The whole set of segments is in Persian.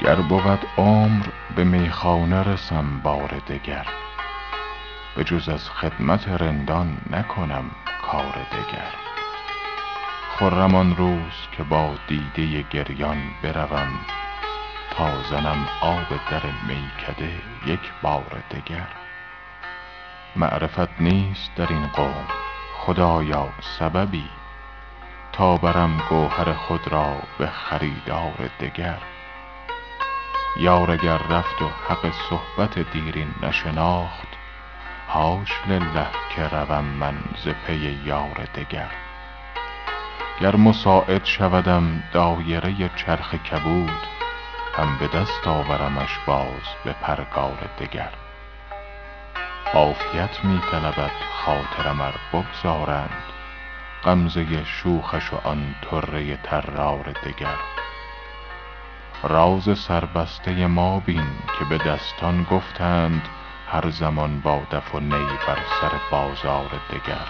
گر بود عمر به میخانه رسم بار دگر به جز از خدمت رندان نکنم کار دگر. خرم آن روز که با دیده گریان بروم تا زنم آب در میکده یک بار دگر. معرفت نیست در این قوم خدایا سببی تا برم گوهر خود را به خریدار دگر. یار اگر رفت و حق صحبت دیرین نشناخت حاش لله که روم من ز پی یار دگر. گر مساعد شودم دایره چرخ کبود هم به دست آورمش باز به پرگار دگر. عافیت می طلبد خاطرم ار بگذارند غمزه شوخش و آن طره طرار دگر. راز سربسته ما بین که به دستان گفتند هر زمان با دف و نی بر سر بازار دگر.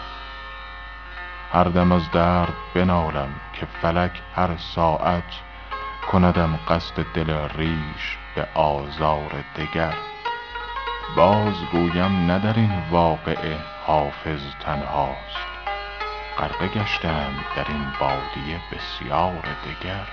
هر دم از درد بنالم که فلک هر ساعت کندم قصد دل ریش به آزار دگر. باز گویم نه در این واقعه حافظ تنهاست غرقه اند در این بادیه بسیار دگر.